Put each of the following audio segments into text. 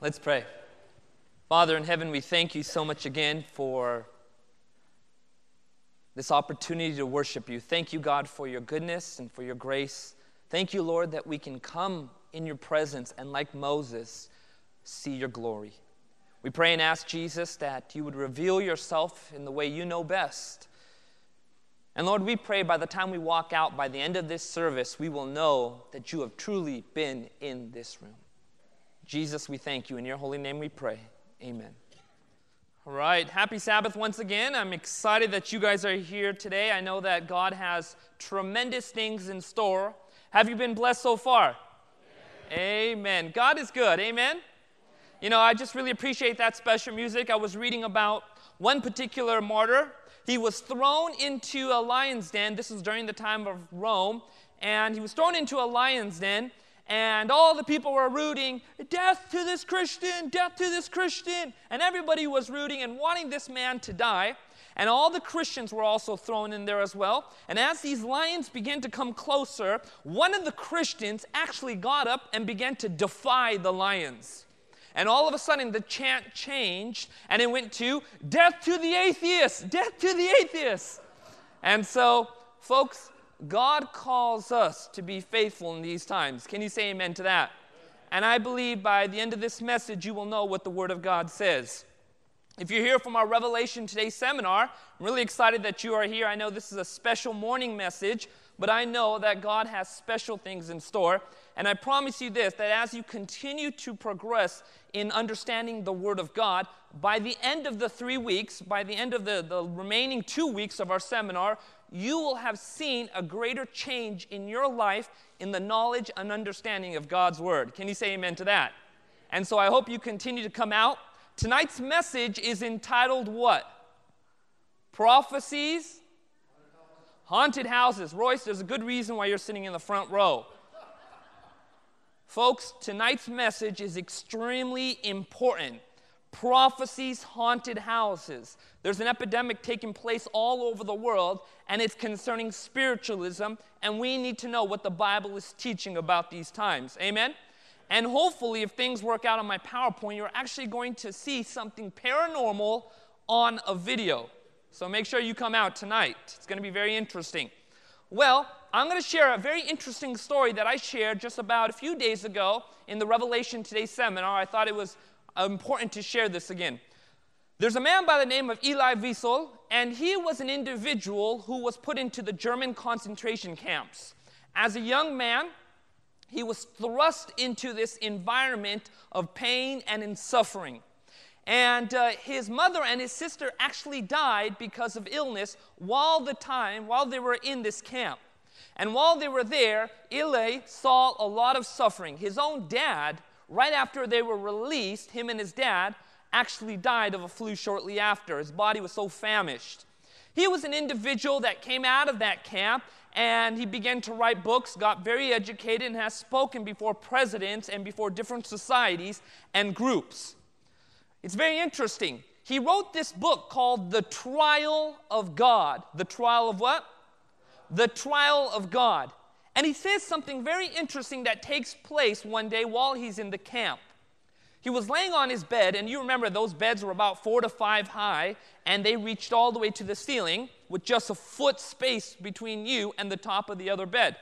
Let's pray. Father in heaven, we thank you so much again for this opportunity to worship you. Thank you, God, for your goodness and for your grace. Thank you, Lord, that we can come in your presence and, like Moses, see your glory. We pray and ask Jesus that you would reveal yourself in the way you know best. And Lord, we pray by the time we walk out, by the end of this service, we will know that you have truly been in this room. Jesus, we thank you. In your holy name we pray. Amen. All right, happy Sabbath once again. I'm excited that you guys are here today. I know that God has tremendous things in store. Have you been blessed so far? Amen. Amen. God is good. Amen. You know, I just really appreciate that special music. I was reading about one particular martyr. He was thrown into a lion's den. This was during the time of Rome. And he was thrown into a lion's den and all the people were rooting, death to this Christian, death to this Christian. And everybody was rooting and wanting this man to die. And all the Christians were also thrown in there as well. And as these lions began to come closer, one of the Christians actually got up and began to defy the lions. And all of a sudden, the chant changed and it went to death to the atheist! death to the atheist! And so, folks, God calls us to be faithful in these times. Can you say amen to that? And I believe by the end of this message, you will know what the Word of God says. If you're here from our Revelation Today seminar, I'm really excited that you are here. I know this is a special morning message, but I know that God has special things in store. And I promise you this that as you continue to progress in understanding the Word of God, by the end of the three weeks, by the end of the, the remaining two weeks of our seminar, you will have seen a greater change in your life in the knowledge and understanding of God's Word. Can you say amen to that? And so I hope you continue to come out. Tonight's message is entitled what? Prophecies, haunted houses. Royce, there's a good reason why you're sitting in the front row. Folks, tonight's message is extremely important prophecies, haunted houses. There's an epidemic taking place all over the world, and it's concerning spiritualism, and we need to know what the Bible is teaching about these times. Amen? And hopefully, if things work out on my PowerPoint, you're actually going to see something paranormal on a video. So make sure you come out tonight. It's going to be very interesting. Well, I'm going to share a very interesting story that I shared just about a few days ago in the Revelation Today seminar. I thought it was important to share this again. There's a man by the name of Elie Wiesel, and he was an individual who was put into the German concentration camps. As a young man, he was thrust into this environment of pain and in suffering. And uh, his mother and his sister actually died because of illness while the time, while they were in this camp. And while they were there, Elie saw a lot of suffering. His own dad right after they were released, him and his dad actually died of a flu shortly after. His body was so famished. He was an individual that came out of that camp and he began to write books, got very educated, and has spoken before presidents and before different societies and groups. It's very interesting. He wrote this book called The Trial of God. The Trial of what? The Trial of God. And he says something very interesting that takes place one day while he's in the camp. He was laying on his bed, and you remember those beds were about four to five high, and they reached all the way to the ceiling with just a foot space between you and the top of the other bed.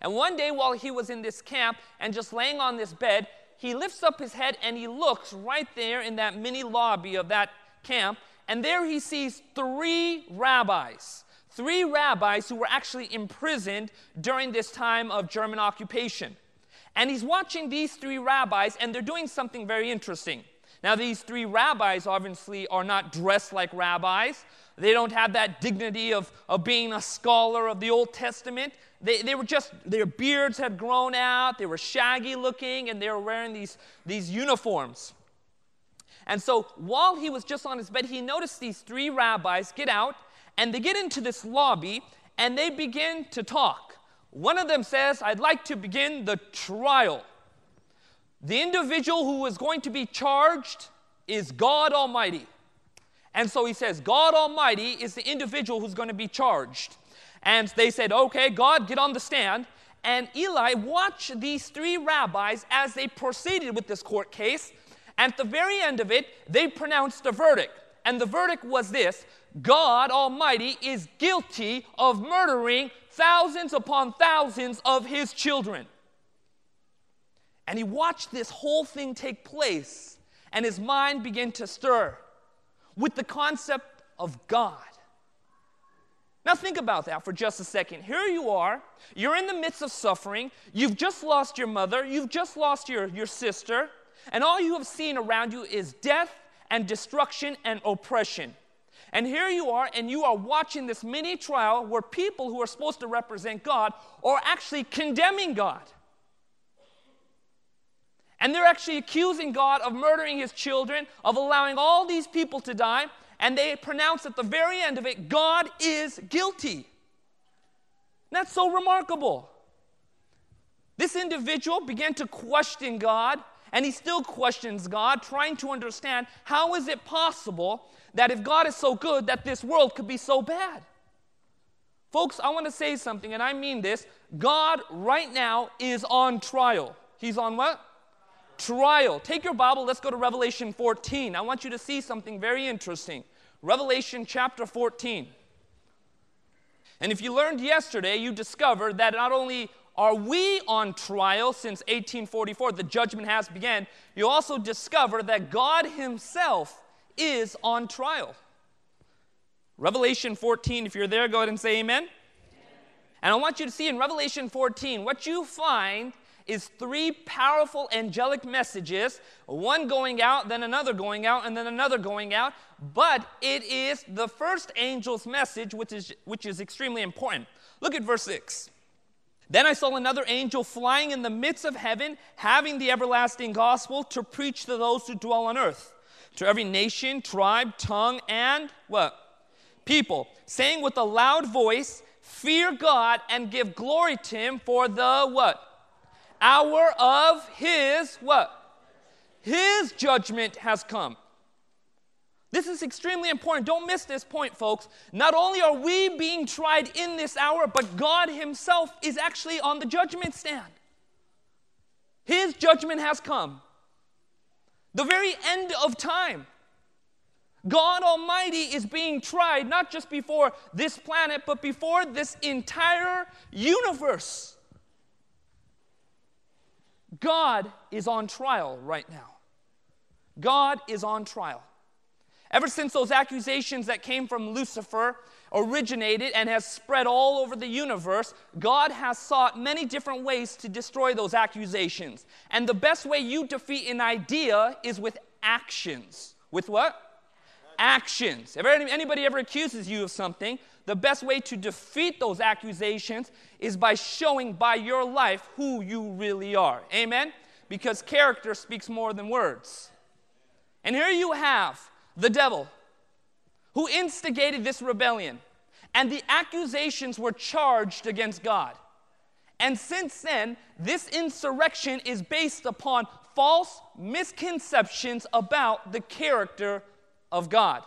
And one day while he was in this camp and just laying on this bed, he lifts up his head and he looks right there in that mini lobby of that camp, and there he sees three rabbis three rabbis who were actually imprisoned during this time of German occupation. And he's watching these three rabbis, and they're doing something very interesting. Now, these three rabbis obviously are not dressed like rabbis. They don't have that dignity of, of being a scholar of the Old Testament. They, they were just, their beards had grown out, they were shaggy looking, and they were wearing these, these uniforms. And so while he was just on his bed, he noticed these three rabbis get out and they get into this lobby and they begin to talk. One of them says, I'd like to begin the trial. The individual who is going to be charged is God Almighty. And so he says, God Almighty is the individual who's going to be charged. And they said, Okay, God, get on the stand. and Elie watched these three rabbis as they proceeded with this court case. At the very end of it, they pronounced a verdict. And the verdict was this God Almighty is guilty of murdering thousands upon thousands of his children. And he watched this whole thing take place, and his mind began to stir with the concept of God. Now, think about that for just a second. Here you are, you're in the midst of suffering, you've just lost your mother, you've just lost your, your sister, and all you have seen around you is death and destruction and oppression. And here you are, and you are watching this mini trial where people who are supposed to represent God are actually condemning God. And they're actually accusing God of murdering his children, of allowing all these people to die, and they pronounce at the very end of it, God is guilty. That's so remarkable. This individual began to question God, and he still questions God, trying to understand how is it possible that if God is so good, that this world could be so bad. Folks, I want to say something, and I mean this. God right now is on trial. He's on what? Trial. Take your Bible, let's go to Revelation 14. I want you to see something very interesting. Revelation chapter 14. And if you learned yesterday, you discovered that not only are we on trial since 1844, the judgment has begun, you also discover that God Himself is on trial. Revelation 14, if you're there, go ahead and say amen. amen. And I want you to see in Revelation 14, what you find is three powerful angelic messages, one going out, then another going out, and then another going out. But it is the first angel's message, which is, which is extremely important. Look at verse 6. Then I saw another angel flying in the midst of heaven, having the everlasting gospel to preach to those who dwell on earth to every nation, tribe, tongue, and what? People, saying with a loud voice, Fear God and give glory to Him for the what? Hour of His what? His judgment has come. This is extremely important. Don't miss this point, folks. Not only are we being tried in this hour, but God Himself is actually on the judgment stand. His judgment has come the very end of time. God Almighty is being tried not just before this planet, but before this entire universe. God is on trial right now. God is on trial. Ever since those accusations that came from Lucifer originated and has spread all over the universe, God has sought many different ways to destroy those accusations. And the best way you defeat an idea is with actions. With what? Actions. If anybody ever accuses you of something, the best way to defeat those accusations is by showing by your life who you really are. Amen? Because character speaks more than words. And here you have the devil who instigated this rebellion. And the accusations were charged against God. And since then, this insurrection is based upon false misconceptions about the character of God.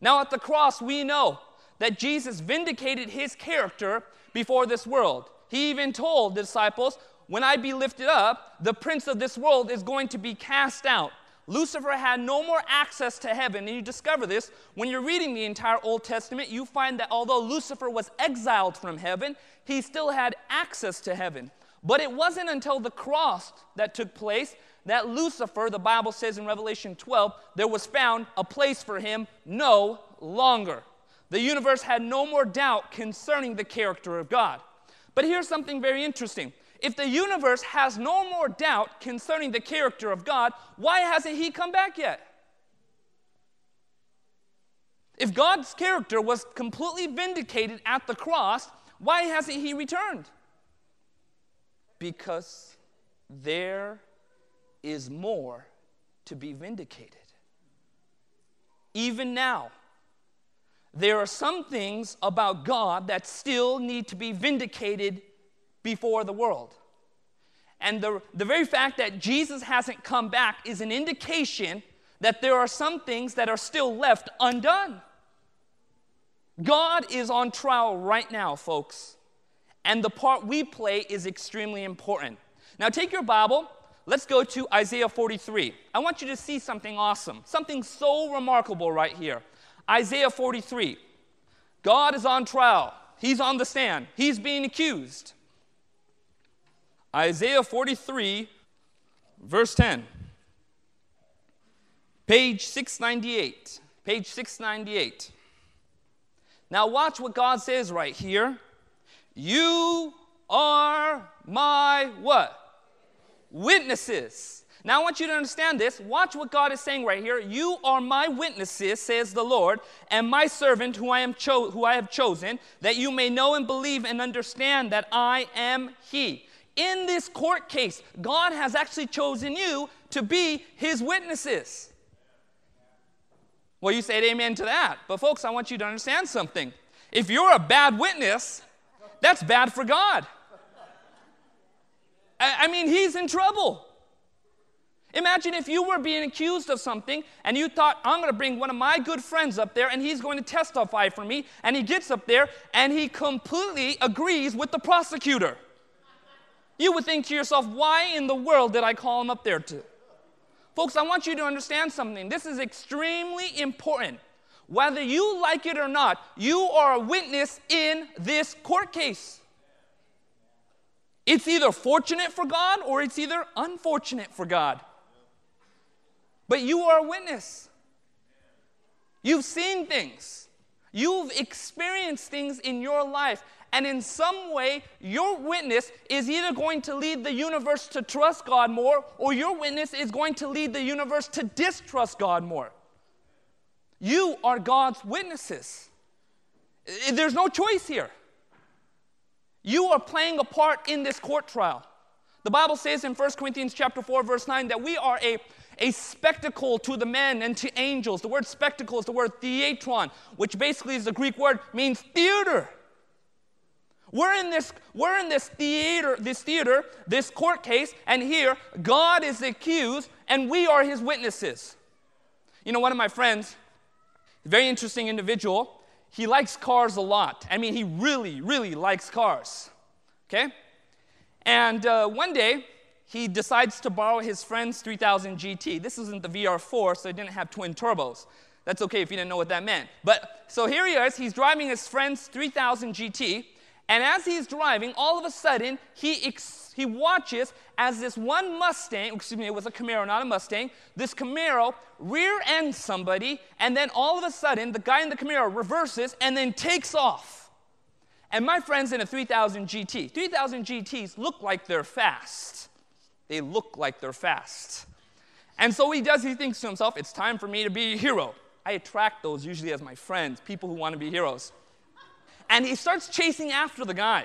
Now, at the cross, we know that Jesus vindicated his character before this world. He even told the disciples, When I be lifted up, the prince of this world is going to be cast out. Lucifer had no more access to heaven. And you discover this when you're reading the entire Old Testament. You find that although Lucifer was exiled from heaven, he still had access to heaven. But it wasn't until the cross that took place that Lucifer, the Bible says in Revelation 12, there was found a place for him no longer. The universe had no more doubt concerning the character of God. But here's something very interesting. If the universe has no more doubt concerning the character of God, why hasn't He come back yet? If God's character was completely vindicated at the cross, why hasn't He returned? Because there is more to be vindicated. Even now, there are some things about God that still need to be vindicated before the world. And the, the very fact that Jesus hasn't come back is an indication that there are some things that are still left undone. God is on trial right now, folks. and the part we play is extremely important. Now, take your Bible. Let's go to Isaiah 43. I want you to see something awesome, something so remarkable right here. Isaiah 43. God is on trial, He's on the stand, He's being accused. Isaiah 43, verse 10. Page 698. Page 698. Now, watch what God says right here. You are my what? Witnesses. Now, I want you to understand this. Watch what God is saying right here. You are my witnesses, says the Lord, and my servant who I, am cho- who I have chosen, that you may know and believe and understand that I am He. In this court case, God has actually chosen you to be His witnesses. Well, you said amen to that. But, folks, I want you to understand something. If you're a bad witness, that's bad for God. I, mean, He's in trouble. Imagine if you were being accused of something and you thought, I'm going to bring one of my good friends up there and he's going to testify for me. And he gets up there and he completely agrees with the prosecutor. You would think to yourself, why in the world did I call him up there to? Folks, I want you to understand something. This is extremely important. Whether you like it or not, you are a witness in this court case. It's either fortunate for God or it's either unfortunate for God. But you are a witness. You've seen things, you've experienced things in your life and in some way, your witness is either going to lead the universe to trust God more, or your witness is going to lead the universe to distrust God more. You are God's witnesses. There's no choice here. You are playing a part in this court trial. The Bible says in 1 Corinthians chapter 4 verse 9 that we are a, a spectacle to the men and to angels. The word spectacle is the word theatron, which basically is the Greek word means theater. We're in this, we're in this theater, this theater, this court case, and here God is accused, and we are his witnesses. You know, one of my friends, very interesting individual, he likes cars a lot. I mean, he really, really likes cars. Okay? And uh, one day, he decides to borrow his friend's 3000 GT. This isn't the VR4, so it didn't have twin turbos. That's okay if you didn't know what that meant. But so here he is, he's driving his friend's 3000 GT, and as he's driving, all of a sudden, he, ex- he watches as this one Mustang, excuse me, it was a Camaro, not a Mustang, this Camaro rear ends somebody, and then all of a sudden, the guy in the Camaro reverses and then takes off. And my friend's in a 3000 GT. 3000 GTs look like they're fast. They look like they're fast. And so he does, he thinks to himself, it's time for me to be a hero. I attract those usually as my friends, people who want to be heroes and he starts chasing after the guy,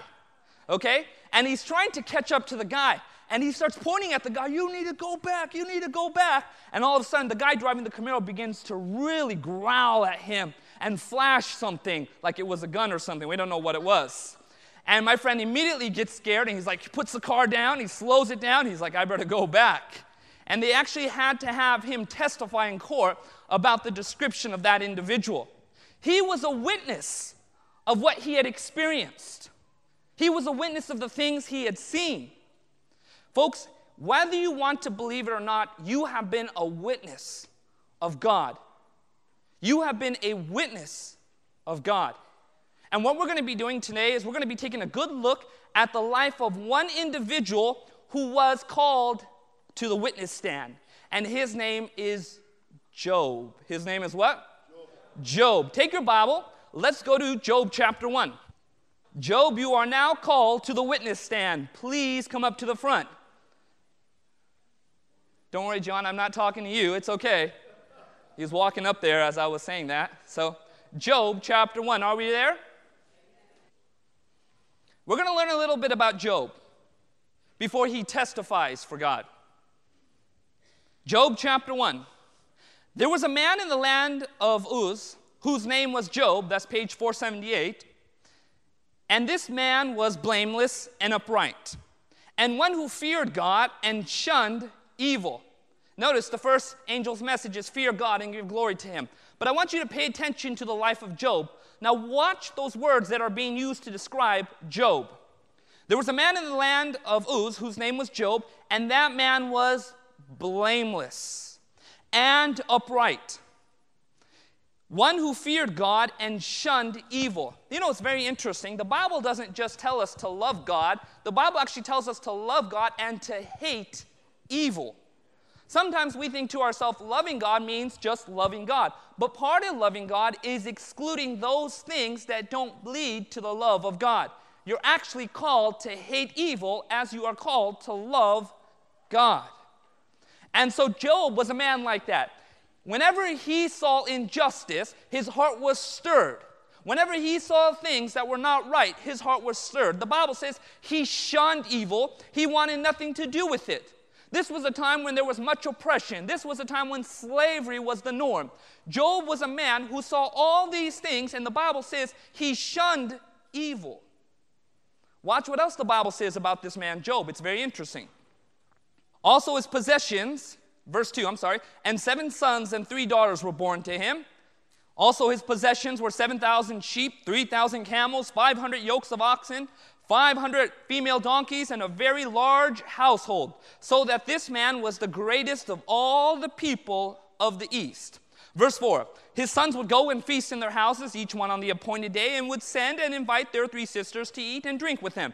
okay? And he's trying to catch up to the guy. And he starts pointing at the guy, You need to go back, you need to go back. And all of a sudden, the guy driving the Camaro begins to really growl at him and flash something like it was a gun or something. We don't know what it was. And my friend immediately gets scared and he's like, he puts the car down, he slows it down, he's like, I better go back. And they actually had to have him testify in court about the description of that individual. He was a witness of what he had experienced. He was a witness of the things he had seen. Folks, whether you want to believe it or not, you have been a witness of God. You have been a witness of God. And what we're going to be doing today is we're going to be taking a good look at the life of one individual who was called to the witness stand. And his name is Job. His name is what? Job. Job. Take your Bible Let's go to Job chapter 1. Job, you are now called to the witness stand. Please come up to the front. Don't worry, John, I'm not talking to you. It's okay. He's walking up there as I was saying that. So, Job chapter 1. Are we there? We're going to learn a little bit about Job before he testifies for God. Job chapter 1. There was a man in the land of Uz whose name was Job, that's page 478. And this man was blameless and upright, and one who feared God and shunned evil. Notice the first angel's message is fear God and give glory to him. But I want you to pay attention to the life of Job. Now, watch those words that are being used to describe Job. There was a man in the land of Uz whose name was Job, and that man was blameless and upright. One who feared God and shunned evil. You know, it's very interesting. The Bible doesn't just tell us to love God, the Bible actually tells us to love God and to hate evil. Sometimes we think to ourselves, loving God means just loving God. But part of loving God is excluding those things that don't lead to the love of God. You're actually called to hate evil as you are called to love God. And so Job was a man like that. Whenever he saw injustice, his heart was stirred. Whenever he saw things that were not right, his heart was stirred. The Bible says he shunned evil, he wanted nothing to do with it. This was a time when there was much oppression. This was a time when slavery was the norm. Job was a man who saw all these things, and the Bible says he shunned evil. Watch what else the Bible says about this man, Job. It's very interesting. Also, his possessions, verse 2, I'm sorry, and seven sons and three daughters were born to him. Also, his possessions were 7,000 sheep, 3,000 camels, 500 yokes of oxen, 500 female donkeys, and a very large household, so that this man was the greatest of all the people of the East. Verse 4 His sons would go and feast in their houses, each one on the appointed day, and would send and invite their three sisters to eat and drink with him.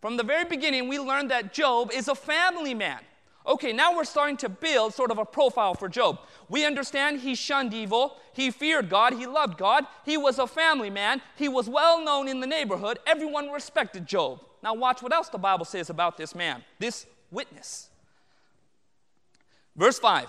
From the very beginning, we learned that Job is a family man. Okay, now we're starting to build sort of a profile for Job. We understand he shunned evil, he feared God, he loved God, he was a family man, he was well known in the neighborhood, everyone respected Job. Now, watch what else the Bible says about this man, this witness. Verse 5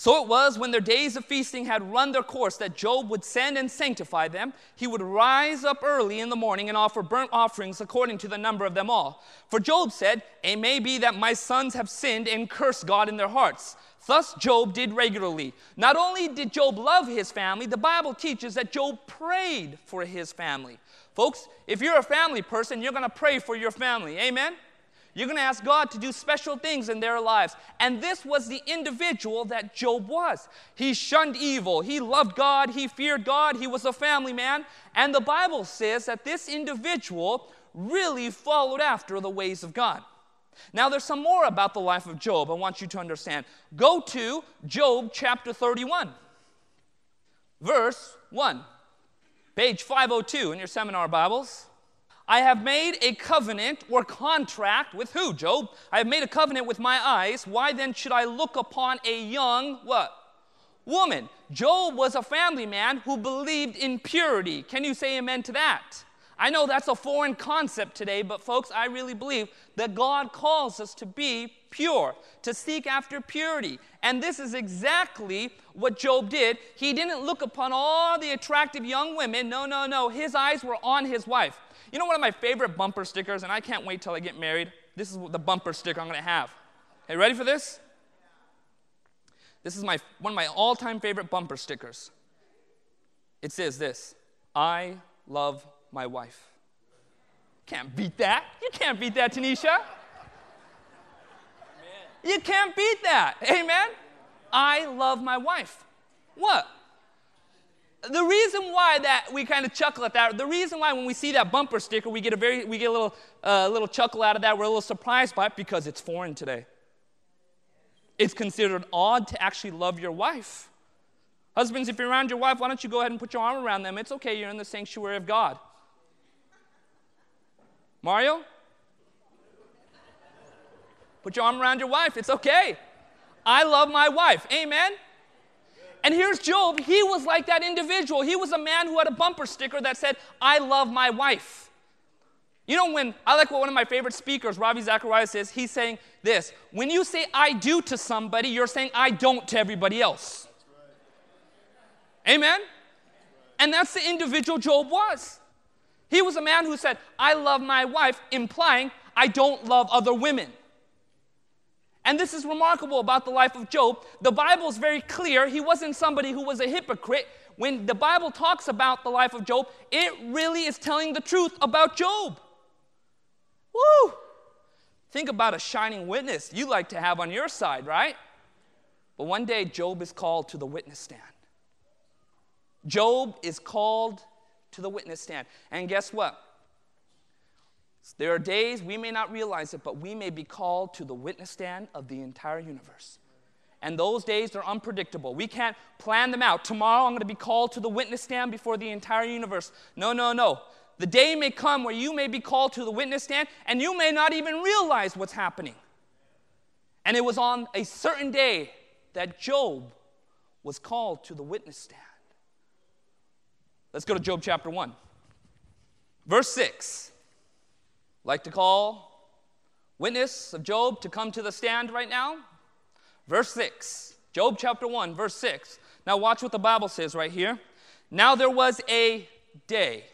so it was when their days of feasting had run their course that Job would send and sanctify them. He would rise up early in the morning and offer burnt offerings according to the number of them all. For Job said, It may be that my sons have sinned and cursed God in their hearts. Thus Job did regularly. Not only did Job love his family, the Bible teaches that Job prayed for his family. Folks, if you're a family person, you're going to pray for your family. Amen? You're going to ask God to do special things in their lives. And this was the individual that Job was. He shunned evil. He loved God. He feared God. He was a family man. And the Bible says that this individual really followed after the ways of God. Now, there's some more about the life of Job I want you to understand. Go to Job chapter 31, verse 1, page 502 in your seminar Bibles. I have made a covenant or contract with who, Job? I have made a covenant with my eyes. Why then should I look upon a young what? Woman. Job was a family man who believed in purity. Can you say amen to that? I know that's a foreign concept today, but folks, I really believe that God calls us to be pure, to seek after purity. And this is exactly what Job did. He didn't look upon all the attractive young women. No, no, no. His eyes were on his wife. You know one of my favorite bumper stickers, and I can't wait till I get married? This is the bumper sticker I'm gonna have. Hey, ready for this? This is my, one of my all time favorite bumper stickers. It says this I love my wife. Can't beat that. You can't beat that, Tanisha. You can't beat that. Amen? I love my wife. What? The reason why that we kind of chuckle at that, the reason why when we see that bumper sticker, we get a very, we get a little, uh, little chuckle out of that, we're a little surprised by it because it's foreign today. It's considered odd to actually love your wife. Husbands, if you're around your wife, why don't you go ahead and put your arm around them? It's okay, you're in the sanctuary of God. Mario? Put your arm around your wife, it's okay. I love my wife. Amen? And here's Job. He was like that individual. He was a man who had a bumper sticker that said, I love my wife. You know, when I like what one of my favorite speakers, Ravi Zacharias, says, he's saying this when you say I do to somebody, you're saying I don't to everybody else. Amen? And that's the individual Job was. He was a man who said, I love my wife, implying I don't love other women. And this is remarkable about the life of Job. The Bible is very clear. He wasn't somebody who was a hypocrite. When the Bible talks about the life of Job, it really is telling the truth about Job. Woo! Think about a shining witness you like to have on your side, right? But one day, Job is called to the witness stand. Job is called to the witness stand. And guess what? There are days we may not realize it, but we may be called to the witness stand of the entire universe. And those days are unpredictable. We can't plan them out. Tomorrow I'm going to be called to the witness stand before the entire universe. No, no, no. The day may come where you may be called to the witness stand and you may not even realize what's happening. And it was on a certain day that Job was called to the witness stand. Let's go to Job chapter 1. Verse 6. Like to call witness of Job to come to the stand right now? Verse 6. Job chapter 1, verse 6. Now watch what the Bible says right here. Now there was a day.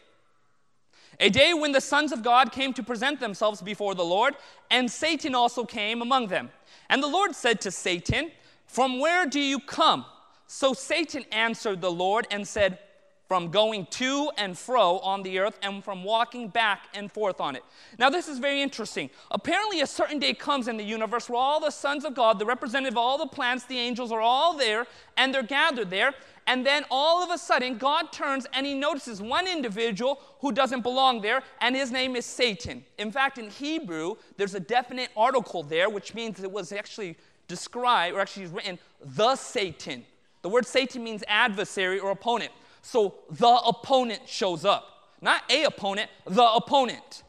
A day when the sons of God came to present themselves before the Lord, and Satan also came among them. And the Lord said to Satan, From where do you come? So Satan answered the Lord and said, from going to and fro on the earth and from walking back and forth on it. Now, this is very interesting. Apparently, a certain day comes in the universe where all the sons of God, the representative of all the plants, the angels are all there and they're gathered there. And then all of a sudden, God turns and he notices one individual who doesn't belong there, and his name is Satan. In fact, in Hebrew, there's a definite article there, which means it was actually described, or actually written, the Satan. The word Satan means adversary or opponent. So the opponent shows up. Not a opponent, the opponent.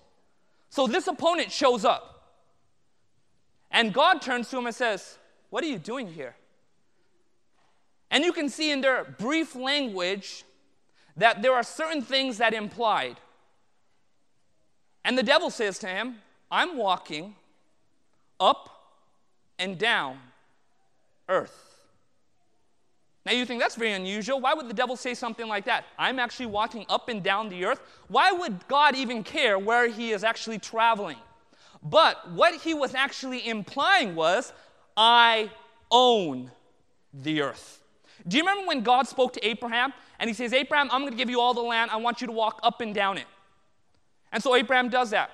So this opponent shows up. And God turns to him and says, What are you doing here? And you can see in their brief language that there are certain things that implied. And the devil says to him, I'm walking up and down earth. Now you think that's very unusual. Why would the devil say something like that? I'm actually walking up and down the earth. Why would God even care where he is actually traveling? But what he was actually implying was, I own the earth. Do you remember when God spoke to Abraham and he says, Abraham, I'm going to give you all the land. I want you to walk up and down it. And so Abraham does that.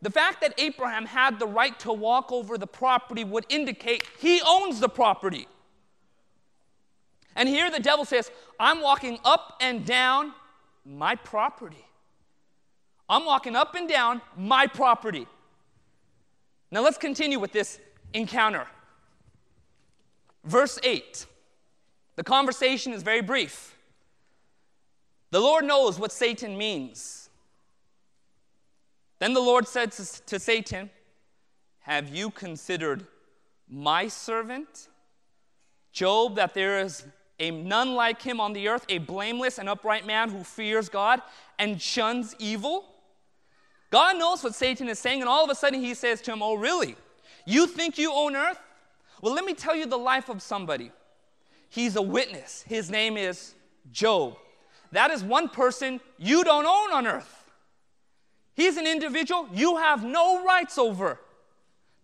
The fact that Abraham had the right to walk over the property would indicate he owns the property. And here the devil says, I'm walking up and down my property. I'm walking up and down my property. Now let's continue with this encounter. Verse 8. The conversation is very brief. The Lord knows what Satan means. Then the Lord said to, to Satan, Have you considered my servant? Job, that there is a none like him on the earth, a blameless and upright man who fears God and shuns evil. God knows what Satan is saying, and all of a sudden he says to him, Oh, really? You think you own earth? Well, let me tell you the life of somebody. He's a witness. His name is Job. That is one person you don't own on earth. He's an individual you have no rights over.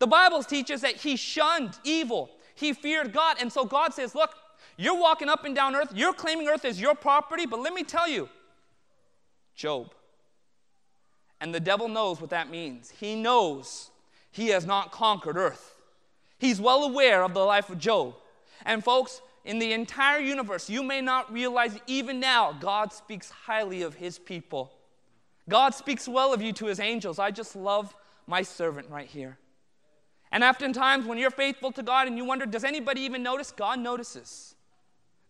The Bible teaches that he shunned evil, he feared God. And so God says, Look, you're walking up and down earth, you're claiming earth as your property, but let me tell you, Job. And the devil knows what that means. He knows he has not conquered earth. He's well aware of the life of Job. And folks, in the entire universe, you may not realize even now, God speaks highly of his people. God speaks well of you to his angels. I just love my servant right here. And oftentimes, when you're faithful to God and you wonder, does anybody even notice? God notices.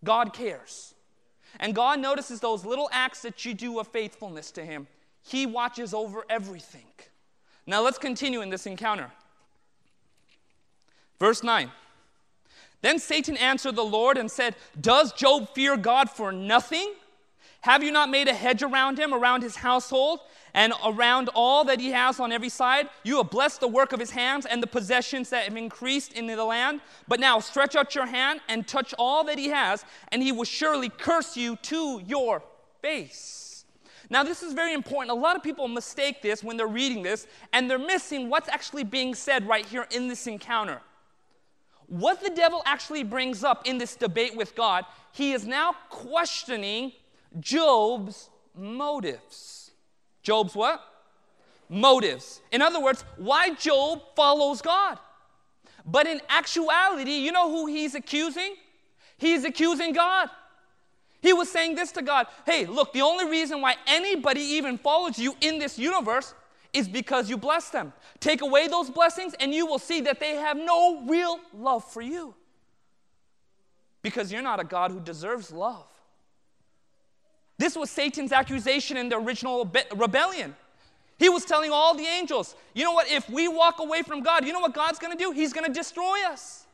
God cares. And God notices those little acts that you do of faithfulness to Him. He watches over everything. Now let's continue in this encounter. Verse 9. Then Satan answered the Lord and said, Does Job fear God for nothing? Have you not made a hedge around him, around his household, and around all that he has on every side? You have blessed the work of his hands and the possessions that have increased in the land. But now stretch out your hand and touch all that he has, and he will surely curse you to your face. Now, this is very important. A lot of people mistake this when they're reading this, and they're missing what's actually being said right here in this encounter. What the devil actually brings up in this debate with God, he is now questioning Job's motives. Job's what? Motives. In other words, why Job follows God. But in actuality, you know who he's accusing? He's accusing God. He was saying this to God Hey, look, the only reason why anybody even follows you in this universe is because you bless them. Take away those blessings, and you will see that they have no real love for you. Because you're not a God who deserves love. This was Satan's accusation in the original rebellion. He was telling all the angels, you know what? If we walk away from God, you know what God's going to do? He's going to destroy us.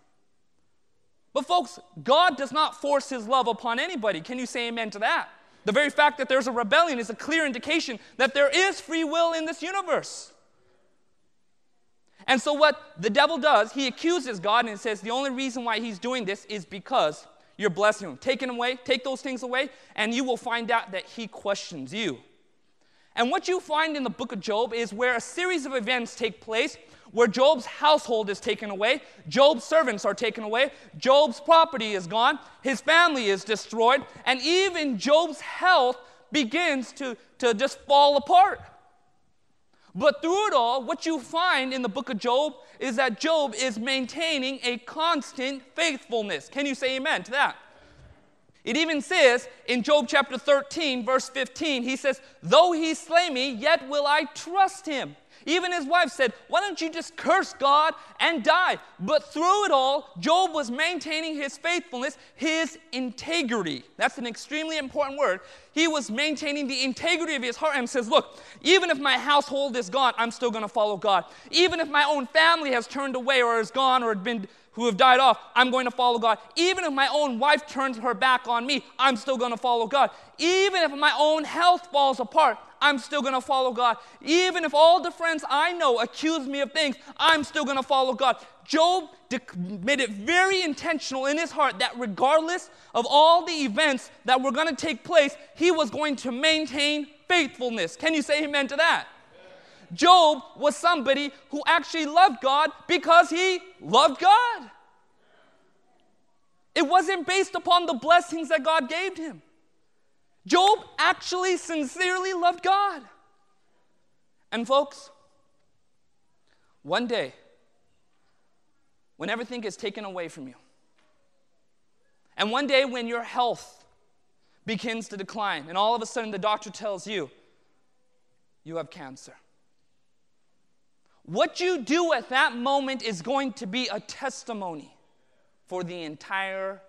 But, folks, God does not force his love upon anybody. Can you say amen to that? The very fact that there's a rebellion is a clear indication that there is free will in this universe. And so, what the devil does, he accuses God and says the only reason why he's doing this is because you're blessing him. Take him away, take those things away, and you will find out that he questions you. And what you find in the book of Job is where a series of events take place where Job's household is taken away, Job's servants are taken away, Job's property is gone, his family is destroyed, and even Job's health begins to, to just fall apart. But through it all, what you find in the book of Job is that Job is maintaining a constant faithfulness. Can you say amen to that? It even says in Job chapter 13, verse 15, he says, Though he slay me, yet will I trust him. Even his wife said, Why don't you just curse God and die? But through it all, Job was maintaining his faithfulness, his integrity. That's an extremely important word. He was maintaining the integrity of his heart and says, Look, even if my household is gone, I'm still going to follow God. Even if my own family has turned away or is gone or been who have died off, I'm going to follow God. Even if my own wife turns her back on me, I'm still going to follow God. Even if my own health falls apart, I'm still going to follow God. Even if all the friends I know accuse me of things, I'm still going to follow God. Job made it very intentional in his heart that regardless of all the events that were going to take place, he was going to maintain faithfulness. Can you say amen to that? Job was somebody who actually loved God because he loved God. It wasn't based upon the blessings that God gave him. Job actually sincerely loved God. And, folks, one day, when everything is taken away from you, and one day when your health begins to decline, and all of a sudden the doctor tells you, you have cancer. What you do at that moment is going to be a testimony for the entire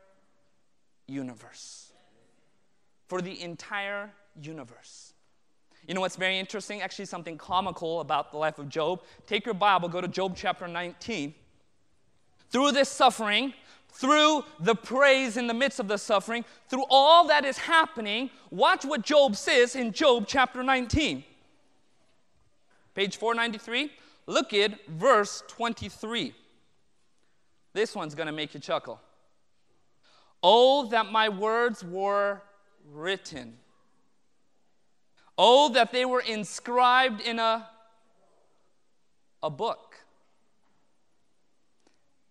universe. For the entire universe. You know what's very interesting? Actually, something comical about the life of Job. Take your Bible, go to Job chapter 19. Through this suffering, through the praise in the midst of the suffering, through all that is happening, watch what Job says in Job chapter 19. Page 493. Look at verse 23. This one's going to make you chuckle. Oh, that my words were written. Oh, that they were inscribed in a, a book.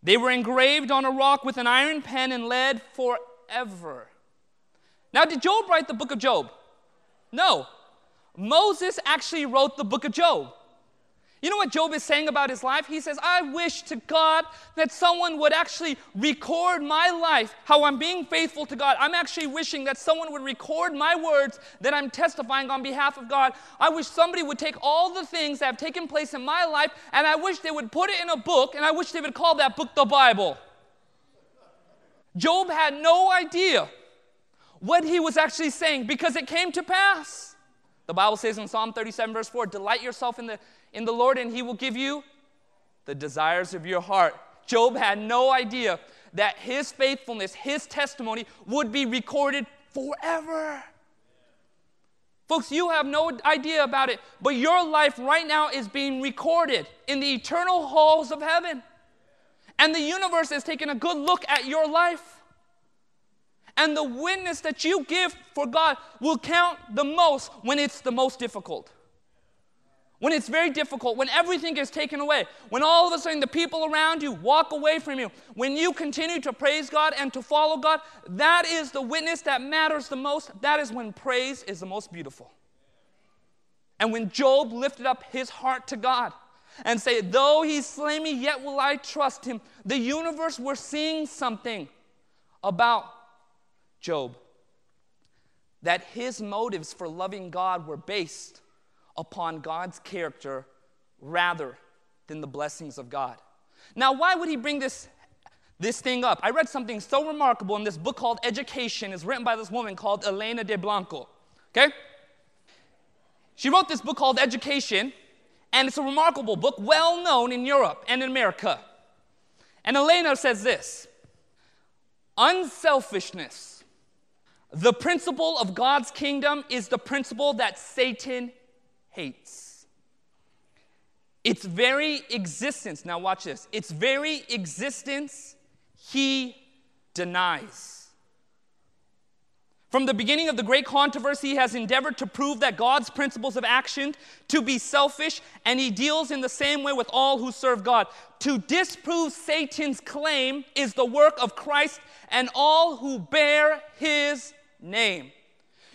They were engraved on a rock with an iron pen and lead forever. Now, did Job write the book of Job? No. Moses actually wrote the book of Job. You know what Job is saying about his life? He says, I wish to God that someone would actually record my life, how I'm being faithful to God. I'm actually wishing that someone would record my words that I'm testifying on behalf of God. I wish somebody would take all the things that have taken place in my life and I wish they would put it in a book and I wish they would call that book the Bible. Job had no idea what he was actually saying because it came to pass. The Bible says in Psalm 37, verse 4, delight yourself in the in the Lord, and He will give you the desires of your heart. Job had no idea that his faithfulness, his testimony would be recorded forever. Folks, you have no idea about it, but your life right now is being recorded in the eternal halls of heaven. And the universe is taking a good look at your life. And the witness that you give for God will count the most when it's the most difficult when it's very difficult, when everything is taken away, when all of a sudden the people around you walk away from you, when you continue to praise God and to follow God, that is the witness that matters the most. That is when praise is the most beautiful. And when Job lifted up his heart to God and said, Though he slay me, yet will I trust him, the universe were seeing something about Job. That his motives for loving God were based upon God's character rather than the blessings of God. Now, why would he bring this, this thing up? I read something so remarkable in this book called Education. It's written by this woman called Elena de Blanco. Okay? She wrote this book called Education, and it's a remarkable book, well known in Europe and in America. And Elena says this unselfishness. The principle of God's kingdom is the principle that Satan hates. Its very existence, now watch this, its very existence he denies. From the beginning of the great controversy, he has endeavored to prove that God's principles of action to be selfish, and he deals in the same way with all who serve God. To disprove Satan's claim is the work of Christ and all who bear his name.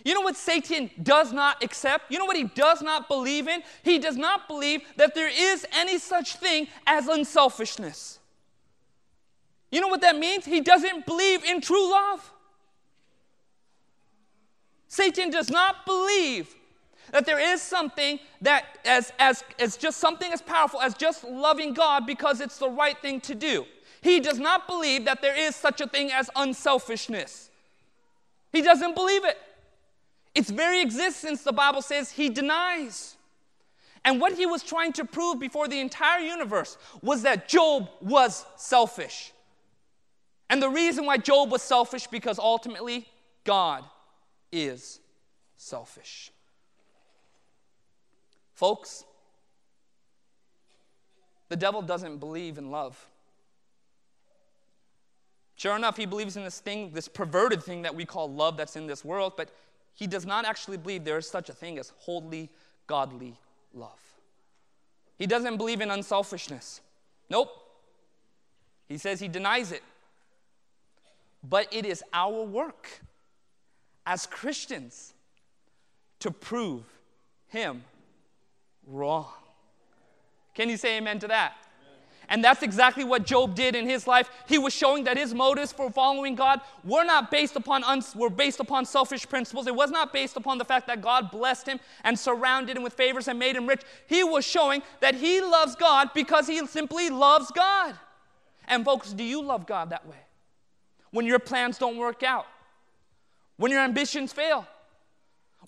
You know what Satan does not accept? You know what he does not believe in? He does not believe that there is any such thing as unselfishness. You know what that means? He doesn't believe in true love. Satan does not believe that there is something that as, as, as just something as powerful as just loving God because it's the right thing to do. He does not believe that there is such a thing as unselfishness. He doesn't believe it. Its very existence, the Bible says, he denies. And what he was trying to prove before the entire universe was that Job was selfish. And the reason why Job was selfish because ultimately God is selfish. Folks, the devil doesn't believe in love. Sure enough, he believes in this thing, this perverted thing that we call love that's in this world, but he does not actually believe there is such a thing as holy, godly love. He doesn't believe in unselfishness. Nope. He says he denies it. But it is our work as Christians to prove him wrong. Can you say amen to that? And that's exactly what Job did in his life. He was showing that his motives for following God were not based upon uns- were based upon selfish principles. It was not based upon the fact that God blessed him and surrounded him with favors and made him rich. He was showing that he loves God because he simply loves God. And folks, do you love God that way? When your plans don't work out, when your ambitions fail.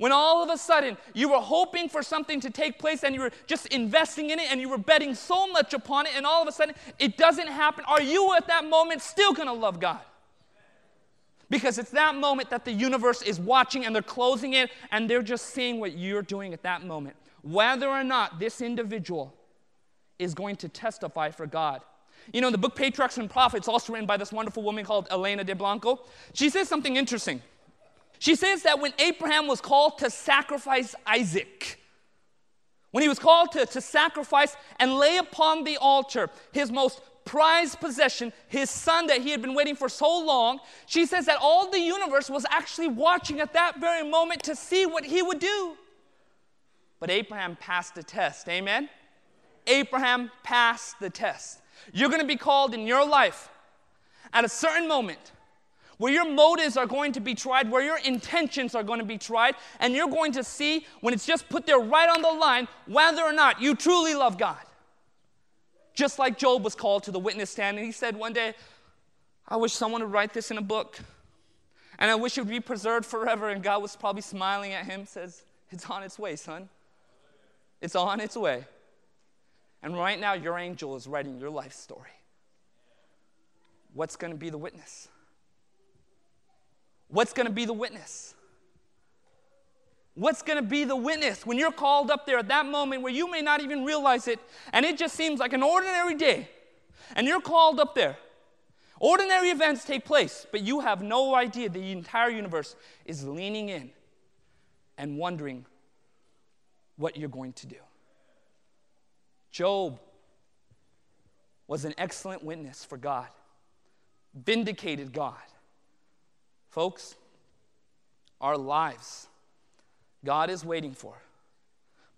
When all of a sudden you were hoping for something to take place and you were just investing in it and you were betting so much upon it, and all of a sudden it doesn't happen, are you at that moment still gonna love God? Because it's that moment that the universe is watching and they're closing it and they're just seeing what you're doing at that moment. Whether or not this individual is going to testify for God. You know, the book Patriarchs and Prophets, also written by this wonderful woman called Elena de Blanco, she says something interesting. She says that when Abraham was called to sacrifice Isaac, when he was called to, to sacrifice and lay upon the altar his most prized possession, his son that he had been waiting for so long, she says that all the universe was actually watching at that very moment to see what he would do. But Abraham passed the test. Amen? Abraham passed the test. You're going to be called in your life at a certain moment where your motives are going to be tried, where your intentions are going to be tried, and you're going to see when it's just put there right on the line whether or not you truly love God. Just like Job was called to the witness stand, and he said one day, I wish someone would write this in a book, and I wish it would be preserved forever. And God was probably smiling at him, says, It's on its way, son. It's on its way. And right now, your angel is writing your life story. What's going to be the witness? What's going to be the witness? What's going to be the witness when you're called up there at that moment where you may not even realize it and it just seems like an ordinary day and you're called up there? Ordinary events take place, but you have no idea the entire universe is leaning in and wondering what you're going to do. Job was an excellent witness for God, vindicated God. Folks, our lives, God is waiting for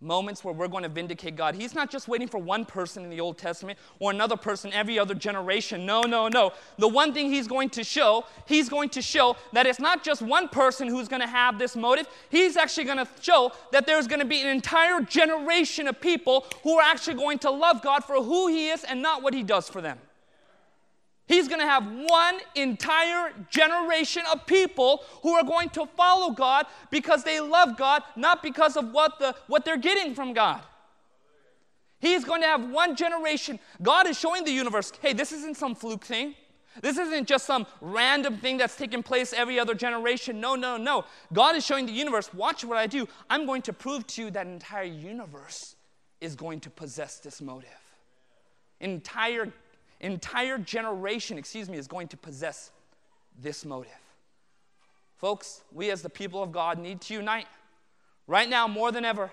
moments where we're going to vindicate God. He's not just waiting for one person in the Old Testament or another person every other generation. No, no, no. The one thing he's going to show, he's going to show that it's not just one person who's going to have this motive. He's actually going to show that there's going to be an entire generation of people who are actually going to love God for who he is and not what he does for them. He's going to have one entire generation of people who are going to follow God because they love God, not because of what, the, what they're getting from God. He's going to have one generation. God is showing the universe hey, this isn't some fluke thing. This isn't just some random thing that's taking place every other generation. No, no, no. God is showing the universe watch what I do. I'm going to prove to you that entire universe is going to possess this motive. Entire entire generation, excuse me, is going to possess this motive. Folks, we as the people of God need to unite. Right now, more than ever,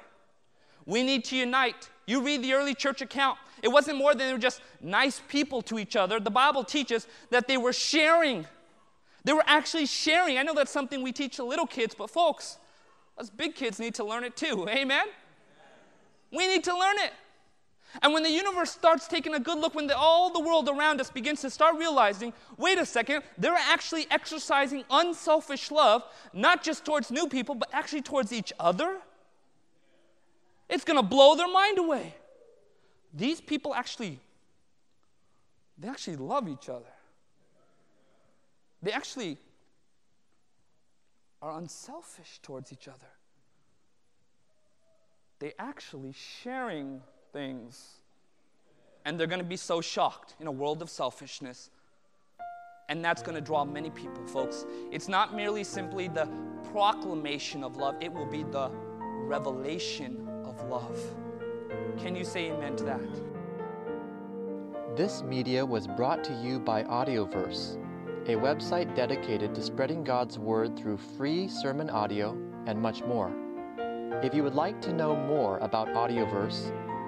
we need to unite. You read the early church account, it wasn't more than they were just nice people to each other. The Bible teaches that they were sharing. They were actually sharing. I know that's something we teach to little kids, but folks, us big kids need to learn it too. Amen? We need to learn it. And when the universe starts taking a good look, when the, all the world around us begins to start realizing, wait a second, they're actually exercising unselfish love, not just towards new people, but actually towards each other, it's to blow their mind away. These people actually, they actually love each other. They actually are unselfish towards each other. They actually sharing things. And they're going to be so shocked in a world of selfishness. And that's going to draw many people, folks. It's not merely simply the proclamation of love, it will be the revelation of love. Can you say amen to that? This media was brought to you by Audioverse, a website dedicated to spreading God's Word through free sermon audio and much more. If you would like to know more about Audioverse,